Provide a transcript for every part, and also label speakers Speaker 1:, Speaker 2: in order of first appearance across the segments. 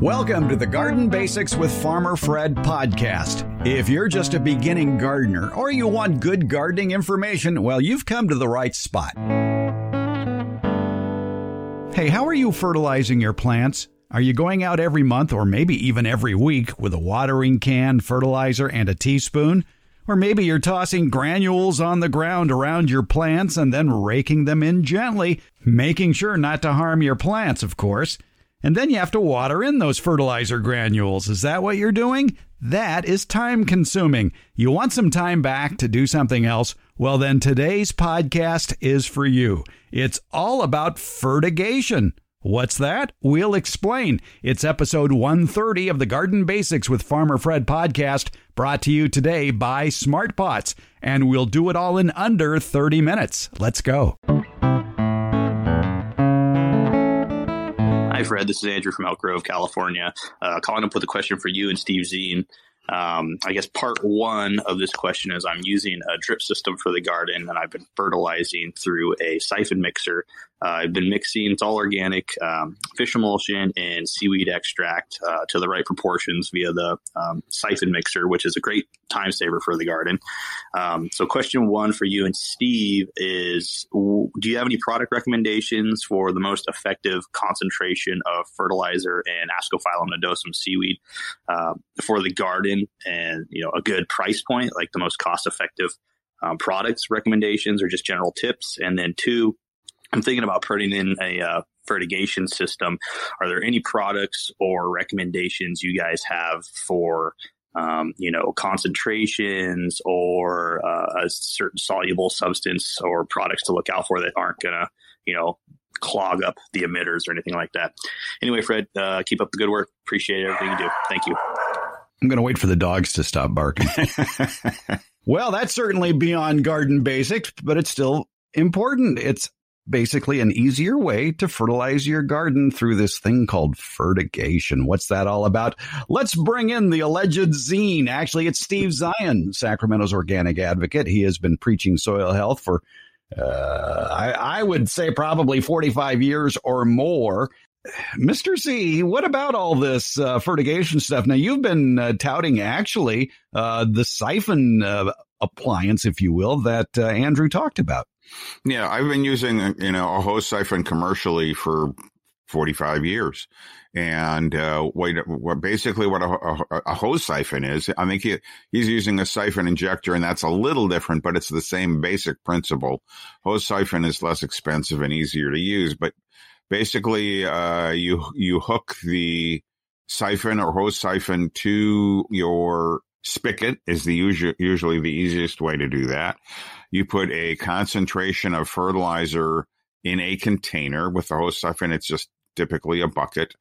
Speaker 1: Welcome to the Garden Basics with Farmer Fred podcast. If you're just a beginning gardener or you want good gardening information, well, you've come to the right spot. Hey, how are you fertilizing your plants? Are you going out every month or maybe even every week with a watering can, fertilizer, and a teaspoon? Or maybe you're tossing granules on the ground around your plants and then raking them in gently, making sure not to harm your plants, of course. And then you have to water in those fertilizer granules. Is that what you're doing? That is time consuming. You want some time back to do something else? Well, then today's podcast is for you. It's all about fertigation. What's that? We'll explain. It's episode 130 of the Garden Basics with Farmer Fred podcast, brought to you today by Smart Pots. And we'll do it all in under 30 minutes. Let's go.
Speaker 2: Hi, Fred. This is Andrew from Elk Grove, California. Uh, calling up with a question for you and Steve Zien. Um, I guess part one of this question is I'm using a drip system for the garden and I've been fertilizing through a siphon mixer I've been mixing, it's all organic, um, fish emulsion and seaweed extract uh, to the right proportions via the um, siphon mixer, which is a great time saver for the garden. Um, so, question one for you and Steve is Do you have any product recommendations for the most effective concentration of fertilizer and Ascophyllum nodosum seaweed uh, for the garden and you know a good price point, like the most cost effective? Um, products recommendations or just general tips and then two I'm thinking about putting in a uh, fertigation system. Are there any products or recommendations you guys have for, um, you know, concentrations or uh, a certain soluble substance or products to look out for that aren't going to, you know, clog up the emitters or anything like that? Anyway, Fred, uh, keep up the good work. Appreciate everything you do. Thank you.
Speaker 1: I'm going to wait for the dogs to stop barking. well, that's certainly beyond garden basics, but it's still important. It's basically an easier way to fertilize your garden through this thing called fertigation. What's that all about? Let's bring in the alleged zine. Actually, it's Steve Zien, Sacramento's organic advocate. He has been preaching soil health for, uh, I, I would say probably 45 years or more. Mr. Z, what about all this uh, fertigation stuff? Now, you've been uh, touting actually uh, the siphon uh, appliance, if you will, that uh, Andrew talked about.
Speaker 3: Yeah, I've been using you know a hose siphon commercially for 45 years. And uh, what, what basically what a, a, a, hose siphon is, I think he, he's using a siphon injector, and that's a little different, but it's the same basic principle. Hose siphon is less expensive and easier to use, but basically, uh, you you hook the siphon or hose siphon to your spigot is the usual, usually the easiest way to do that. You put a concentration of fertilizer in a container with the hose siphon. It's just typically a bucket.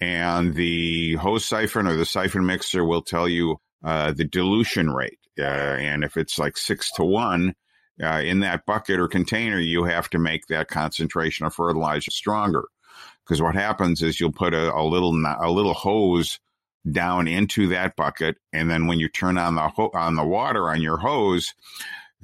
Speaker 3: And the hose siphon or the siphon mixer will tell you uh, the dilution rate. Uh, and if it's like six to one uh, in that bucket or container, you have to make that concentration of fertilizer stronger. Because what happens is you'll put a, a little a little hose down into that bucket, and then when you turn on the ho- on the water on your hose,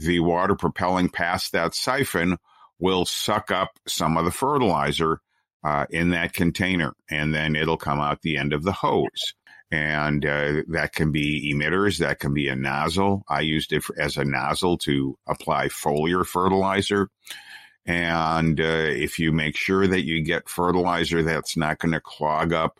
Speaker 3: the water propelling past that siphon will suck up some of the fertilizer uh, in that container, and then it'll come out the end of the hose. And uh, that can be emitters, that can be a nozzle. I used it for, as a nozzle to apply foliar fertilizer. And uh, if you make sure that you get fertilizer that's not going to clog up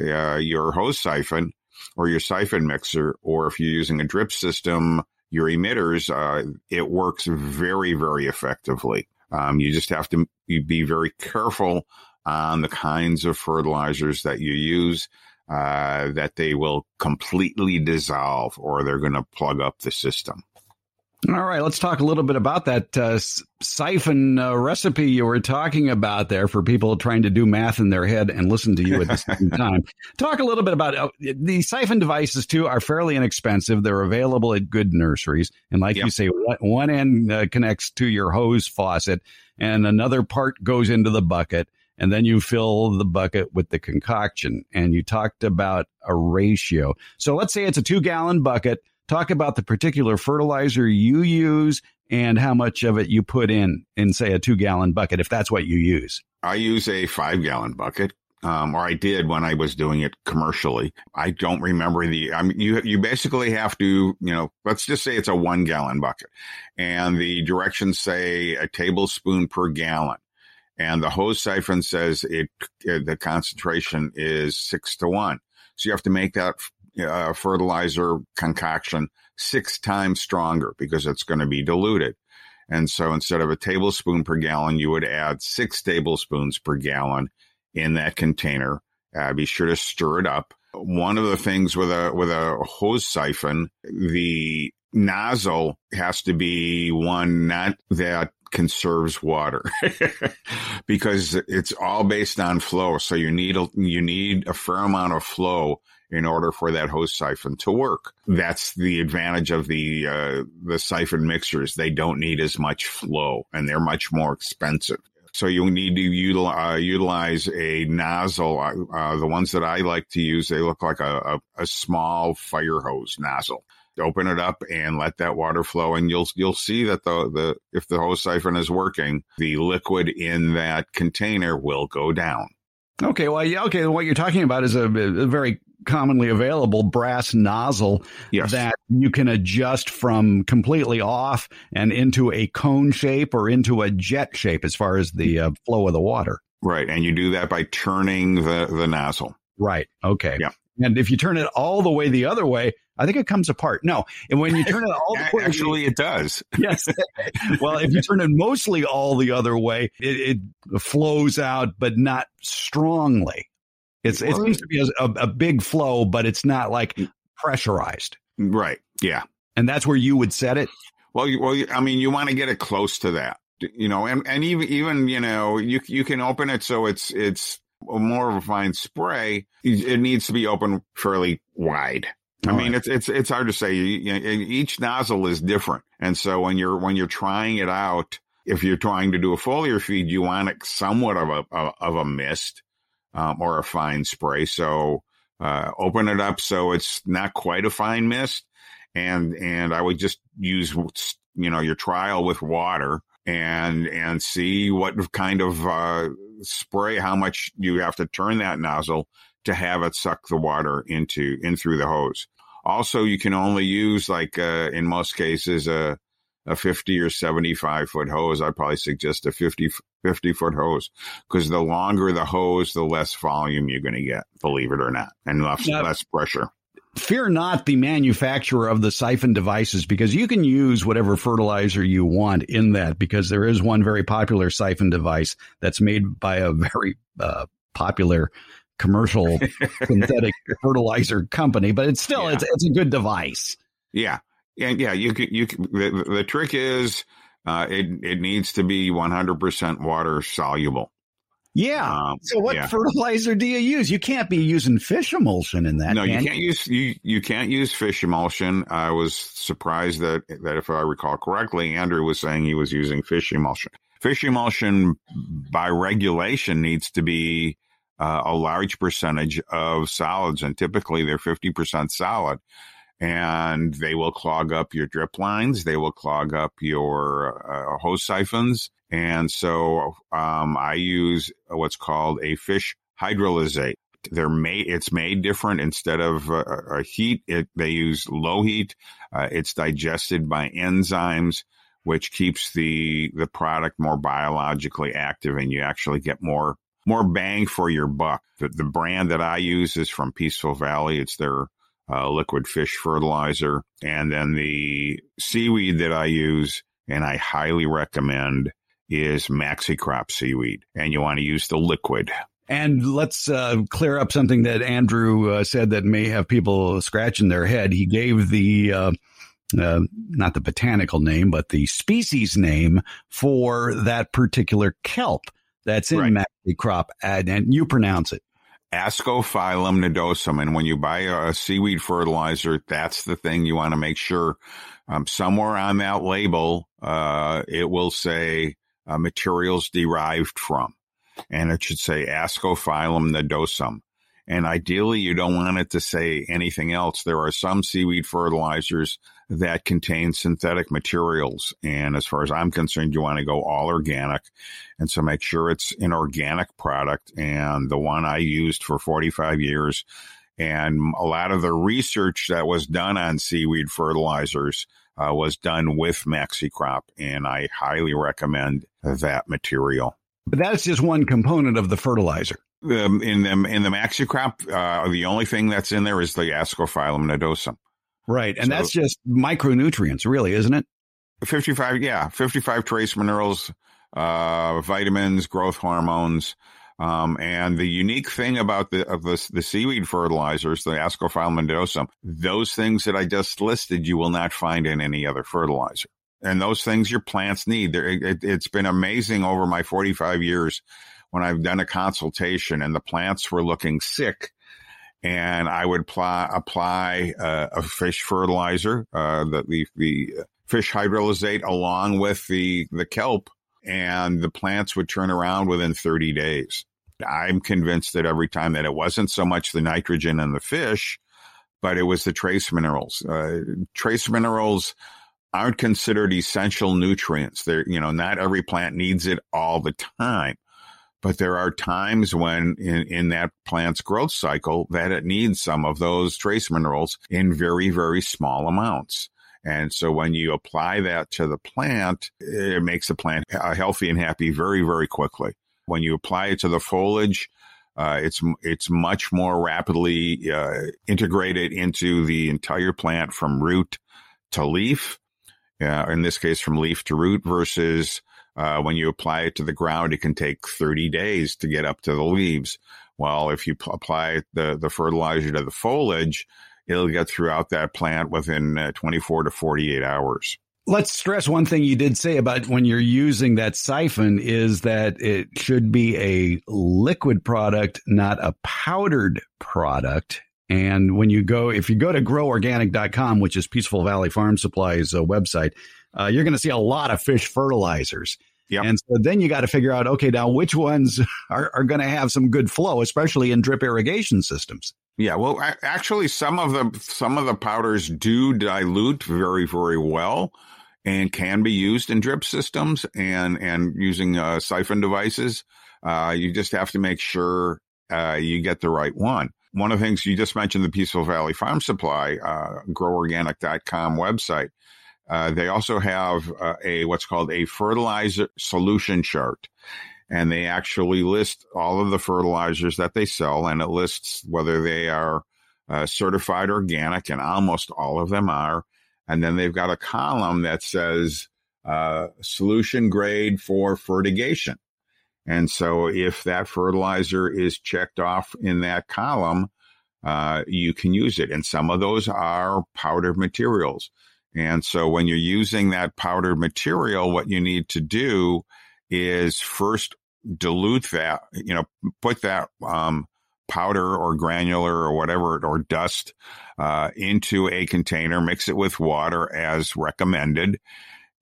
Speaker 3: uh, your hose siphon or your siphon mixer, or if you're using a drip system, your emitters, uh, it works very, very effectively. Um, you just have to be very careful on the kinds of fertilizers that you use, uh, that they will completely dissolve or they're going to plug up the system.
Speaker 1: All right, let's talk a little bit about that uh, siphon uh, recipe you were talking about there for people trying to do math in their head and listen to you at the same time. Talk a little bit about uh, the siphon devices too are fairly inexpensive. They're available at good nurseries, and like yep. you say, one end uh, connects to your hose faucet, and another part goes into the bucket and then you fill the bucket with the concoction. And you talked about a ratio. So let's say it's a two gallon bucket talk about the particular fertilizer you use and how much of it you put in in say a two gallon bucket if that's what you use
Speaker 3: i use a five gallon bucket um, or I did when I was doing it commercially. I don't remember the. I mean, you you basically have to, you know, let's just say it's a one gallon bucket, and the directions say a tablespoon per gallon, and the hose siphon says it, the concentration is six to one. So you have to make that uh, fertilizer concoction six times stronger because it's going to be diluted. And so instead of a tablespoon per gallon, you would add six tablespoons per gallon in that container. Uh, be sure to stir it up. One of the things with a with a hose siphon, the nozzle has to be one not that conserves water because it's all based on flow. So you need a, you need a fair amount of flow in order for that hose siphon to work. That's the advantage of the uh, the siphon mixers. They don't need as much flow, and they're much more expensive. So you need to utilize, uh, utilize a nozzle. Uh, uh, the ones that I like to use, they look like a, a, a small fire hose nozzle open it up and let that water flow and you'll you'll see that the the if the hose siphon is working the liquid in that container will go down
Speaker 1: okay well yeah okay what you're talking about is a, a very commonly available brass nozzle yes. that you can adjust from completely off and into a cone shape or into a jet shape as far as the uh, flow of the water.
Speaker 3: Right. And you do that by turning the, the nozzle.
Speaker 1: Right. Okay.
Speaker 3: Yeah.
Speaker 1: And if you turn it all the way the other way, I think it comes apart. No, and when you turn it all the way,
Speaker 3: actually, it does.
Speaker 1: yes. Well, if you turn it mostly all the other way, it, it flows out, but not strongly. It's it seems to be a, a big flow, but it's not like mm. pressurized.
Speaker 3: Right. Yeah.
Speaker 1: And that's where you would set it.
Speaker 3: Well, you, well, I mean, you want to get it close to that, you know, and, and even, even, you know, you, you can open it so it's, it's more of a fine spray. It needs to be open fairly wide. I mean, right. it's, it's, it's hard to say. You know, each nozzle is different. And so when you're, when you're trying it out, if you're trying to do a foliar feed, you want it somewhat of a, of a mist um, or a fine spray. So uh, open it up so it's not quite a fine mist, and and I would just use you know your trial with water and and see what kind of uh, spray, how much you have to turn that nozzle to have it suck the water into in through the hose. Also, you can only use like uh, in most cases a a 50 or 75 foot hose. I'd probably suggest a 50, 50 foot hose because the longer the hose, the less volume you're going to get, believe it or not, and less, now, less pressure.
Speaker 1: Fear not the manufacturer of the siphon devices because you can use whatever fertilizer you want in that because there is one very popular siphon device that's made by a very uh, popular commercial synthetic fertilizer company, but it's still, yeah. it's, it's a good device.
Speaker 3: Yeah. Yeah, yeah. You can, you can, the, the trick is uh, it it needs to be 100% water soluble.
Speaker 1: Yeah. Um, so what yeah. fertilizer do you use? You can't be using fish emulsion in that.
Speaker 3: No, you can't use you you can't use fish emulsion. I was surprised that that if I recall correctly, Andrew was saying he was using fish emulsion. Fish emulsion by regulation needs to be uh, a large percentage of solids, and typically they're 50% solid and they will clog up your drip lines. They will clog up your uh, hose siphons. And so um, I use what's called a fish hydrolysate. They're made, it's made different instead of uh, a heat. It, they use low heat. Uh, it's digested by enzymes, which keeps the, the product more biologically active and you actually get more, more bang for your buck. The, the brand that I use is from Peaceful Valley. It's their uh, liquid fish fertilizer. And then the seaweed that I use and I highly recommend is MaxiCrop seaweed. And you want to use the liquid.
Speaker 1: And let's uh, clear up something that Andrew uh, said that may have people scratching their head. He gave the uh, uh, not the botanical name, but the species name for that particular kelp that's in right. MaxiCrop, and, and you pronounce it.
Speaker 3: Ascophyllum nodosum. And when you buy a seaweed fertilizer, that's the thing you want to make sure um, somewhere on that label, uh, it will say uh, materials derived from, and it should say Ascophyllum nodosum. And ideally, you don't want it to say anything else. There are some seaweed fertilizers that contain synthetic materials. And as far as I'm concerned, you want to go all organic. And so make sure it's an organic product. And the one I used for 45 years and a lot of the research that was done on seaweed fertilizers uh, was done with MaxiCrop. And I highly recommend that material.
Speaker 1: But that's just one component of the fertilizer.
Speaker 3: Um, in the in the MaxiCrop, uh, the only thing that's in there is the Ascophyllum nodosum.
Speaker 1: Right, and so, that's just micronutrients, really, isn't it?
Speaker 3: Fifty-five, yeah, fifty-five trace minerals, uh, vitamins, growth hormones, um, and the unique thing about the of the, the seaweed fertilizers, the Ascophyllum nodosum, those things that I just listed, you will not find in any other fertilizer and those things your plants need. It, has been amazing over my 45 years when I've done a consultation and the plants were looking sick. And I would apply, apply uh, a fish fertilizer, uh, the, the, the fish hydrolysate along with the, the kelp, and the plants would turn around within 30 days. I'm convinced that every time that it wasn't so much the nitrogen in the fish, but it was the trace minerals. Uh, trace minerals aren't considered essential nutrients. They're, you know, not every plant needs it all the time. But there are times when in, in that plant's growth cycle that it needs some of those trace minerals in very, very small amounts. And so when you apply that to the plant, it makes the plant healthy and happy very, very quickly. When you apply it to the foliage, uh, it's it's much more rapidly uh, integrated into the entire plant from root to leaf, uh, in this case from leaf to root, versus uh, when you apply it to the ground, it can take 30 days to get up to the leaves. Well, if you p- apply the, the fertilizer to the foliage, it'll get throughout that plant within uh, 24 to 48 hours.
Speaker 1: Let's stress one thing you did say about when you're using that siphon is that it should be a liquid product, not a powdered product. And when you go, if you go to groworganic.com, which is Peaceful Valley Farm Supply's uh, website, uh, you're going to see a lot of fish fertilizers. Yep. And so then you got to figure out, okay, now which ones are, are going to have some good flow, especially in drip irrigation systems.
Speaker 3: Yeah, well, actually, some of the some of the powders do dilute very, very well, and can be used in drip systems and and using uh, siphon devices. Uh, you just have to make sure uh, you get the right one. One of the things you just mentioned, the Peaceful Valley Farm Supply, uh, groworganic.com website. Uh, they also have uh, a what's called a fertilizer solution chart, and they actually list all of the fertilizers that they sell, and it lists whether they are uh, certified organic, and almost all of them are. And then they've got a column that says uh, solution grade for fertigation. And so, if that fertilizer is checked off in that column, uh, you can use it. And some of those are powdered materials. And so when you're using that powdered material, what you need to do is first dilute that, you know, put that, um, powder or granular or whatever or dust uh, into a container, mix it with water as recommended,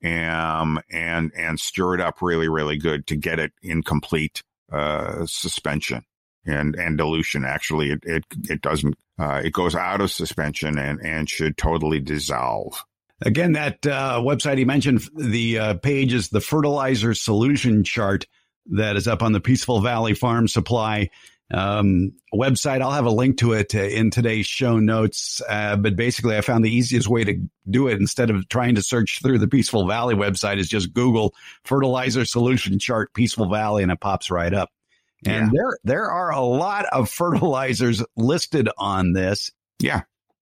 Speaker 3: um, and and stir it up really really good to get it in complete uh, suspension and and dilution. Actually, it it, it doesn't uh, it goes out of suspension and and should totally dissolve.
Speaker 1: Again, that uh, website he mentioned, the uh, page is the fertilizer solution chart that is up on the Peaceful Valley Farm Supply um, website. I'll have a link to it uh, in today's show notes. Uh, but basically, I found the easiest way to do it instead of trying to search through the Peaceful Valley website is just Google fertilizer solution chart Peaceful Valley and it pops right up. And yeah. there, there are a lot of fertilizers listed on this.
Speaker 3: Yeah.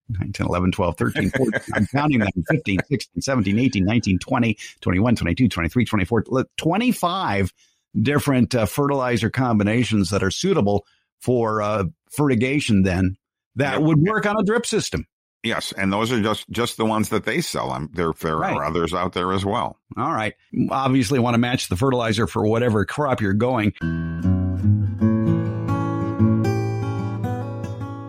Speaker 1: 9, 10, 11, 12, 13, 14. I'm counting them 15, 16, 17, 18, 19, 20, 21, 22, 23, 24, 25 different uh, fertilizer combinations that are suitable for uh, fertigation then that would work on a drip system.
Speaker 3: Yes, and those are just just the ones that they sell. Um, there there
Speaker 1: Right.
Speaker 3: are others out there as well.
Speaker 1: All right. Obviously, want to match the fertilizer for whatever crop you're going.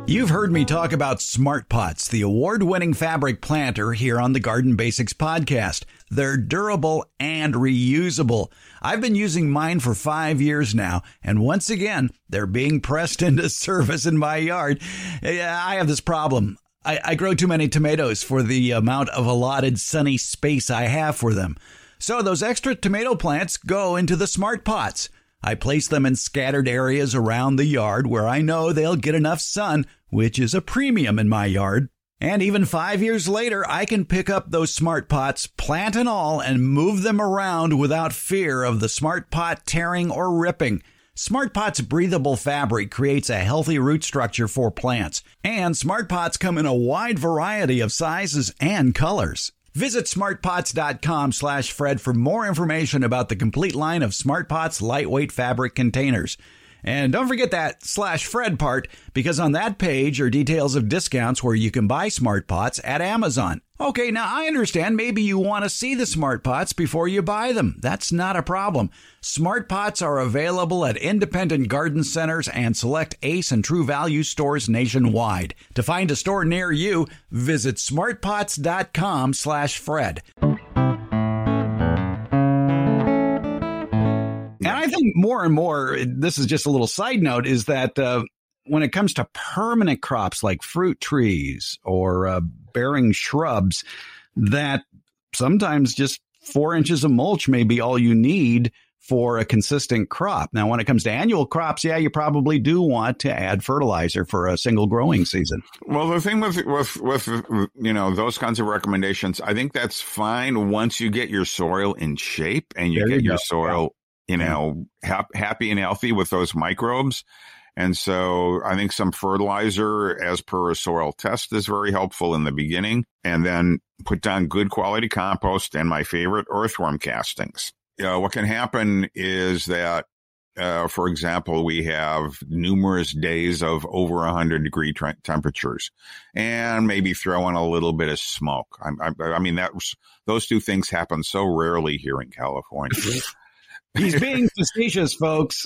Speaker 1: You've heard me talk about Smart Pots, the award winning fabric planter here on the Garden Basics podcast. They're durable and reusable. I've been using mine for five years now, and once again, they're being pressed into service in my yard. I have this problem. I, I grow too many tomatoes for the amount of allotted sunny space I have for them. So those extra tomato plants go into the smart pots. I place them in scattered areas around the yard where I know they'll get enough sun, which is a premium in my yard. And even five years later, I can pick up those smart pots, plant and all, and move them around without fear of the smart pot tearing or ripping. Smart Pot's breathable fabric creates a healthy root structure for plants, and Smart Pots come in a wide variety of sizes and colors. Visit smartpots.com slash Fred for more information about the complete line of Smart Pots lightweight fabric containers. And don't forget that slash Fred part, because on that page are details of discounts where you can buy Smart Pots at Amazon. Okay, now I understand maybe you want to see the Smart Pots before you buy them. That's not a problem. Smart Pots are available at independent garden centers and select Ace and True Value stores nationwide. To find a store near you, visit smartpots.com slash Fred. And I think more and more, this is just a little side note, is that uh, when it comes to permanent crops like fruit trees or uh, bearing shrubs, that sometimes just four inches of mulch may be all you need for a consistent crop. Now, when it comes to annual crops, yeah, you probably do want to add fertilizer for a single growing season.
Speaker 3: Well, the thing with with with you know those kinds of recommendations, I think that's fine once you get your soil in shape and you
Speaker 1: There
Speaker 3: get
Speaker 1: you
Speaker 3: your soil, you know, hap- happy and healthy with those microbes. And so I think some fertilizer as per a soil test is very helpful in the beginning. And then put down good quality compost and my favorite earthworm castings. You know, what can happen is that uh, for example, we have numerous days of over 100 degree tre- temperatures and maybe throw in a little bit of smoke. I, I, I mean, that those two things happen so rarely here in California.
Speaker 1: He's being facetious, folks.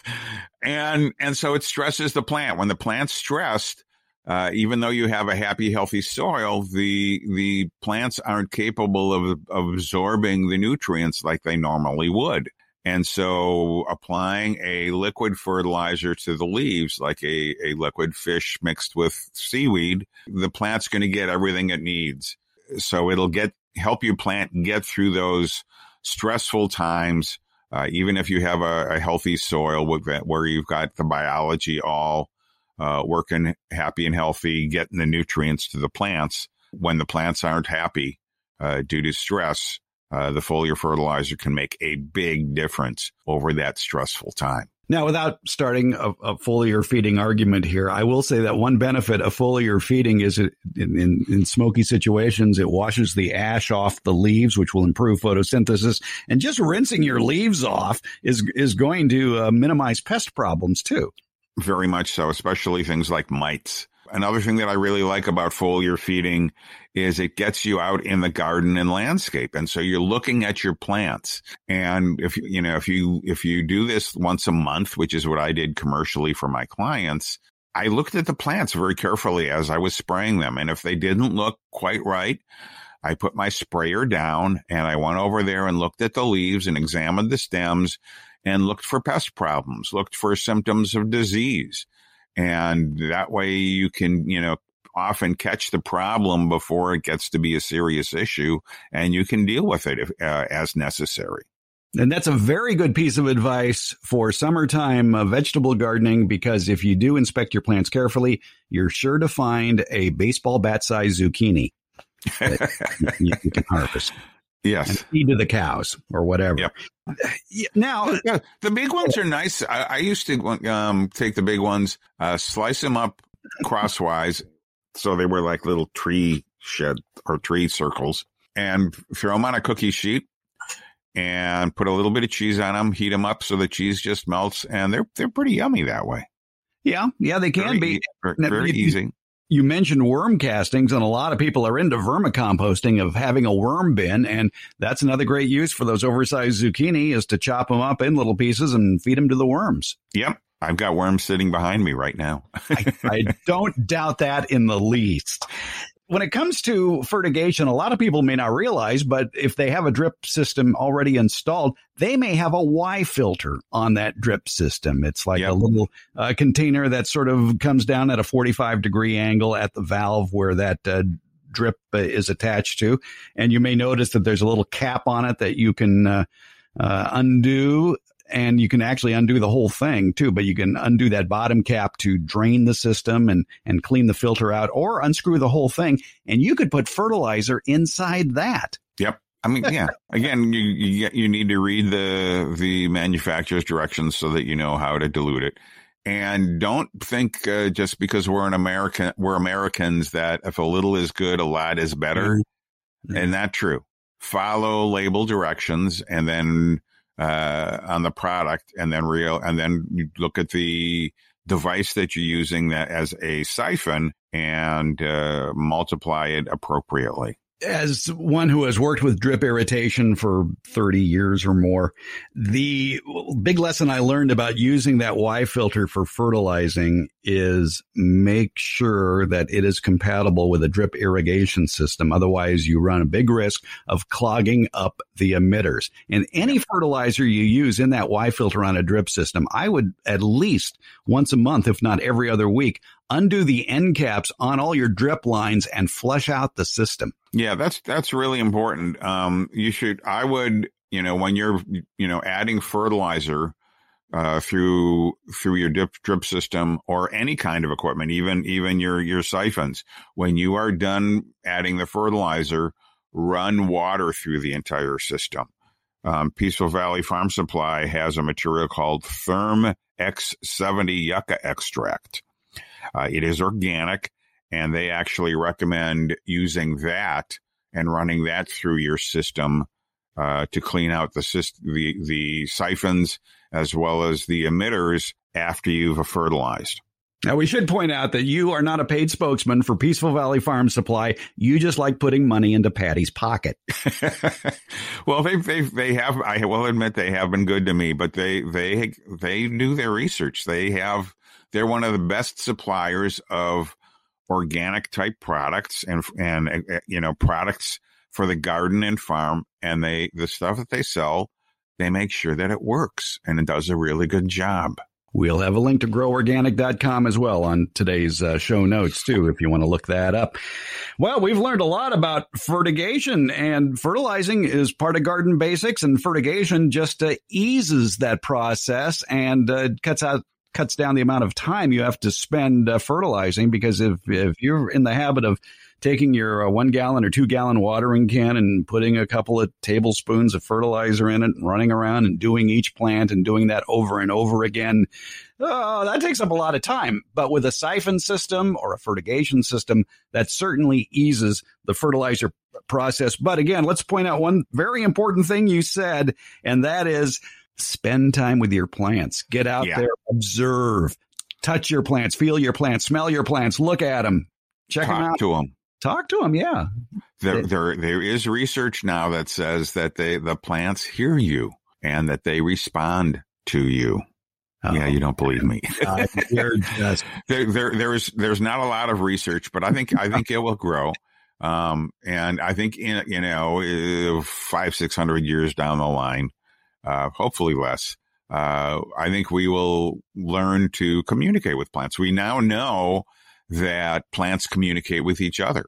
Speaker 3: and and so it stresses the plant. When the plant's stressed, uh, even though you have a happy, healthy soil, the the plants aren't capable of, of absorbing the nutrients like they normally would. And so applying a liquid fertilizer to the leaves, like a, a liquid fish mixed with seaweed, the plant's going to get everything it needs. So it'll get, help your plant get through those stressful times. Uh, even if you have a, a healthy soil that, where you've got the biology all uh, working happy and healthy, getting the nutrients to the plants, when the plants aren't happy uh, due to stress, uh, the foliar fertilizer can make a big difference over that stressful time.
Speaker 1: Now, without starting a, a foliar feeding argument here, I will say that one benefit of foliar feeding is it, in, in, in smoky situations, it washes the ash off the leaves, which will improve photosynthesis. And just rinsing your leaves off is is going to uh, minimize pest problems too.
Speaker 3: Very much so, especially things like mites. Another thing that I really like about foliar feeding is it gets you out in the garden and landscape. And so you're looking at your plants. And if, you know, if you, if you do this once a month, which is what I did commercially for my clients, I looked at the plants very carefully as I was spraying them. And if they didn't look quite right, I put my sprayer down and I went over there and looked at the leaves and examined the stems and looked for pest problems, looked for symptoms of disease. And that way you can, you know, often catch the problem before it gets to be a serious issue and you can deal with it if, uh, as necessary.
Speaker 1: And that's a very good piece of advice for summertime uh, vegetable gardening because if you do inspect your plants carefully, you're sure to find a baseball bat sized zucchini that you, can harvest
Speaker 3: Yes.
Speaker 1: feed to the cows or whatever.
Speaker 3: Yep.
Speaker 1: Yeah, Now,
Speaker 3: Yeah, the big ones are nice. I, I used to um, take the big ones, uh, slice them up crosswise, so they were like little tree shed or tree circles, and throw them on a cookie sheet, and put a little bit of cheese on them. Heat them up so the cheese just melts, and they're they're pretty yummy that way.
Speaker 1: yeah, yeah, they can
Speaker 3: very,
Speaker 1: be.
Speaker 3: e- very, very easy.
Speaker 1: You mentioned worm castings, and a lot of people are into vermicomposting of having a worm bin, and that's another great use for those oversized zucchini is to chop them up in little pieces and feed them to the worms.
Speaker 3: Yep. I've got worms sitting behind me right now.
Speaker 1: I, I don't doubt that in the least when it comes to fertigation, a lot of people may not realize, but if they have a drip system already installed, they may have a Y filter on that drip system. It's like yep. a little uh, container that sort of comes down at a 45 degree angle at the valve where that uh, drip uh, is attached to. And you may notice that there's a little cap on it that you can uh, uh, undo and you can actually undo the whole thing too, but you can undo that bottom cap to drain the system and, and clean the filter out or unscrew the whole thing. And you could put fertilizer inside that.
Speaker 3: Yep. I mean, yeah. Again, you, you you need to read the the manufacturer's directions so that you know how to dilute it, and don't think uh, just because we're an American we're Americans that if a little is good, a lot is better, mm-hmm. and that true. Follow label directions, and then uh, on the product and then real, and then you look at the device that you're using that as a siphon and uh, multiply it appropriately
Speaker 1: as one who has worked with drip irrigation for 30 years or more, the big lesson I learned about using that Y filter for fertilizing is make sure that it is compatible with a drip irrigation system. Otherwise, you run a big risk of clogging up the emitters. And any fertilizer you use in that Y filter on a drip system, I would at least once a month, if not every other week, undo the end caps on all your drip lines and flush out the system.
Speaker 3: Yeah, that's that's really important. Um, you should. I would. You know, when you're you know adding fertilizer uh, through through your drip drip system or any kind of equipment, even even your your siphons, when you are done adding the fertilizer, run water through the entire system. Um, Peaceful Valley Farm Supply has a material called Therm X70 Yucca extract. Uh, it is organic, and they actually recommend using that and running that through your system uh, to clean out the, system, the the siphons as well as the emitters after you've fertilized.
Speaker 1: Now, we should point out that you are not a paid spokesman for Peaceful Valley Farm Supply. You just like putting money into Patty's pocket.
Speaker 3: well, they, they, they have, I will admit they have been good to me, but they, they, they do their research. They have they're one of the best suppliers of organic type products and and uh, uh, you know products for the garden and farm and they the stuff that they sell they make sure that it works and it does a really good job
Speaker 1: We'll have a link to groworganic.com as well on today's uh, show notes, too, if you want to look that up. Well, we've learned a lot about fertigation, and fertilizing is part of garden basics, and fertigation just uh, eases that process and uh, cuts out cuts down the amount of time you have to spend uh, fertilizing because if if you're in the habit of taking your uh, one gallon or two gallon watering can and putting a couple of tablespoons of fertilizer in it and running around and doing each plant and doing that over and over again. Oh, that takes up a lot of time. But with a siphon system or a fertigation system, that certainly eases the fertilizer process. But again, let's point out one very important thing you said, and that is spend time with your plants. Get out yeah. there, observe, touch your plants, feel your plants, smell your plants, look at them, check
Speaker 3: Talk
Speaker 1: them out.
Speaker 3: to them.
Speaker 1: Talk to them, yeah.
Speaker 3: There, there, there is research now that says that they, the plants hear you and that they respond to you. Oh, yeah, you don't believe me. uh, just... there, there, there's, there's not a lot of research, but I think, I think it will grow. Um, and I think in, you know, uh, five, six hundred years down the line, uh, hopefully less. Uh, I think we will learn to communicate with plants. We now know that plants communicate with each other.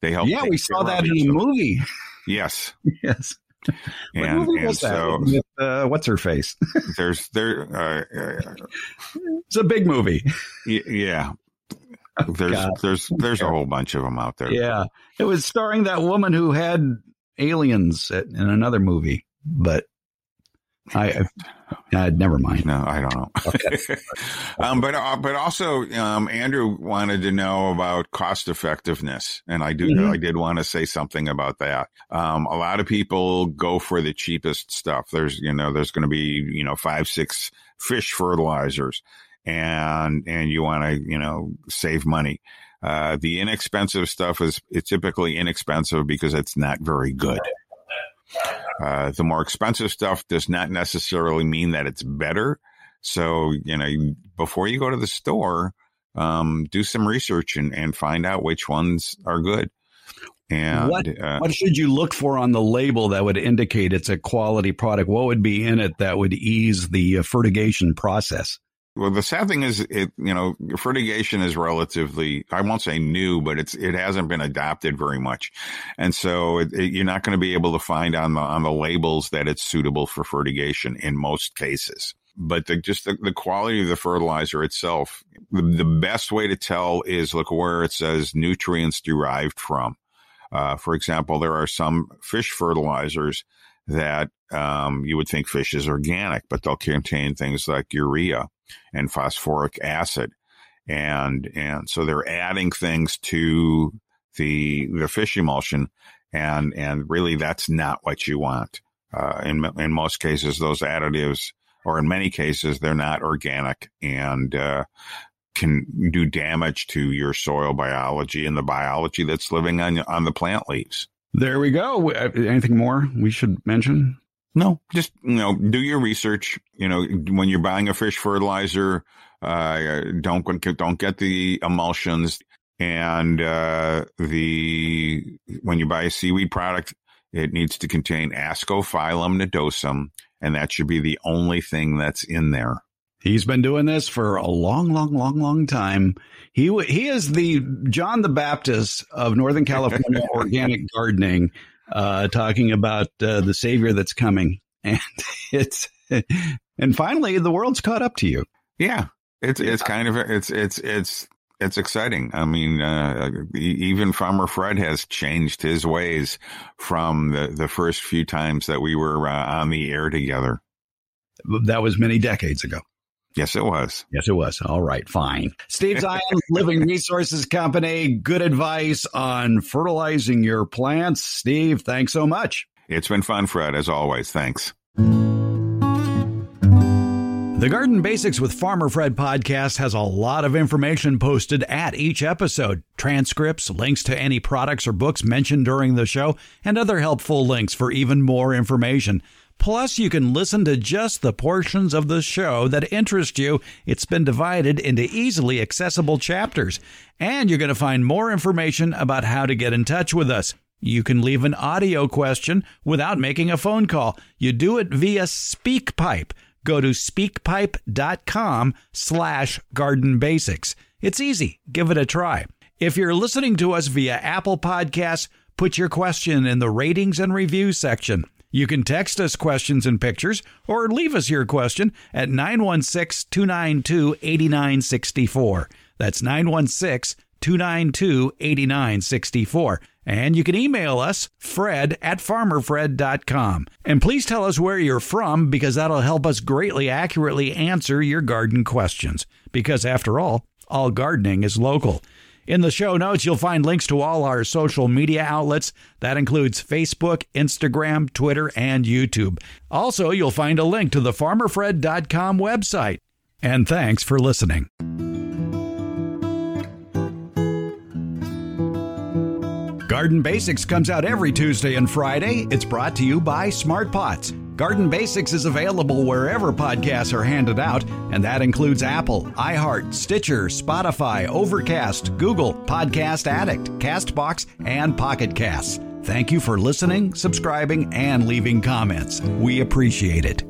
Speaker 3: They help.
Speaker 1: Yeah, we saw that in a movie.
Speaker 3: Yes.
Speaker 1: yes.
Speaker 3: and, and so
Speaker 1: With, uh, what's her face?
Speaker 3: there's there. Uh,
Speaker 1: uh, it's a big movie.
Speaker 3: yeah. Oh, there's God. there's there's a whole bunch of them out there.
Speaker 1: Yeah, it was starring that woman who had aliens in another movie, but I, I, never mind.
Speaker 3: No, I don't know. Okay. um, but uh, but also, um, Andrew wanted to know about cost effectiveness, and I do mm-hmm. I did want to say something about that. Um, a lot of people go for the cheapest stuff. There's you know there's going to be you know five six fish fertilizers, and and you want to you know save money. Uh, the inexpensive stuff is it's typically inexpensive because it's not very good. Uh, the more expensive stuff does not necessarily mean that it's better. So, you know, before you go to the store, um, do some research and, and find out which ones are good. And
Speaker 1: what, uh, what should you look for on the label that would indicate it's a quality product? What would be in it that would ease the uh, fertigation process?
Speaker 3: Well, the sad thing is, it you know, fertigation is relatively, I won't say new, but it's it hasn't been adopted very much, and so it, it, you're not going to be able to find on the on the labels that it's suitable for fertigation in most cases. But the, just the, the quality of the fertilizer itself, the, the best way to tell is look where it says nutrients derived from. Uh, for example, there are some fish fertilizers that um, you would think fish is organic, but they'll contain things like urea and phosphoric acid, and and so they're adding things to the the fish emulsion, and and really that's not what you want. Uh, in in most cases, those additives, or in many cases, they're not organic and uh, can do damage to your soil biology and the biology that's living on on the plant leaves.
Speaker 1: There we go. Uh, anything more we should mention?
Speaker 3: No, just you know, do your research. You know, when you're buying a fish fertilizer, uh, don't don't get the emulsions, and uh, the when you buy a seaweed product, it needs to contain Ascophyllum nodosum, and that should be the only thing that's in there.
Speaker 1: He's been doing this for a long, long, long, long time. He he is the John the Baptist of Northern California organic gardening, uh, talking about uh, the Savior that's coming, and it's and finally the world's caught up to you.
Speaker 3: Yeah, it's it's kind of it's it's it's it's exciting. I mean, uh, even Farmer Fred has changed his ways from the the first few times that we were uh, on the air together.
Speaker 1: That was many decades ago.
Speaker 3: Yes, it was.
Speaker 1: Yes, it was. All right, fine. Steve Zien, Living Resources Company. Good advice on fertilizing your plants. Steve, thanks so much.
Speaker 3: It's been fun, Fred, as always. Thanks.
Speaker 1: The Garden Basics with Farmer Fred podcast has a lot of information posted at each episode transcripts, links to any products or books mentioned during the show, and other helpful links for even more information. Plus, you can listen to just the portions of the show that interest you. It's been divided into easily accessible chapters. And you're going to find more information about how to get in touch with us. You can leave an audio question without making a phone call. You do it via SpeakPipe. Go to speakpipe.com slash garden basics. It's easy. Give it a try. If you're listening to us via Apple Podcasts, put your question in the ratings and reviews section. You can text us questions and pictures or leave us your question at 916 292 8964. That's 916 292 8964. And you can email us, fred at farmerfred.com. And please tell us where you're from because that'll help us greatly accurately answer your garden questions. Because after all, all gardening is local. In the show notes, you'll find links to all our social media outlets. That includes Facebook, Instagram, Twitter, and YouTube. Also, you'll find a link to the farmerfred.com website. And thanks for listening. Garden Basics comes out every Tuesday and Friday. It's brought to you by Smart Pots. Garden Basics is available wherever podcasts are handed out, and that includes Apple, iHeart, Stitcher, Spotify, Overcast, Google, Podcast Addict, Castbox, and Pocket Casts. Thank you for listening, subscribing, and leaving comments. We appreciate it.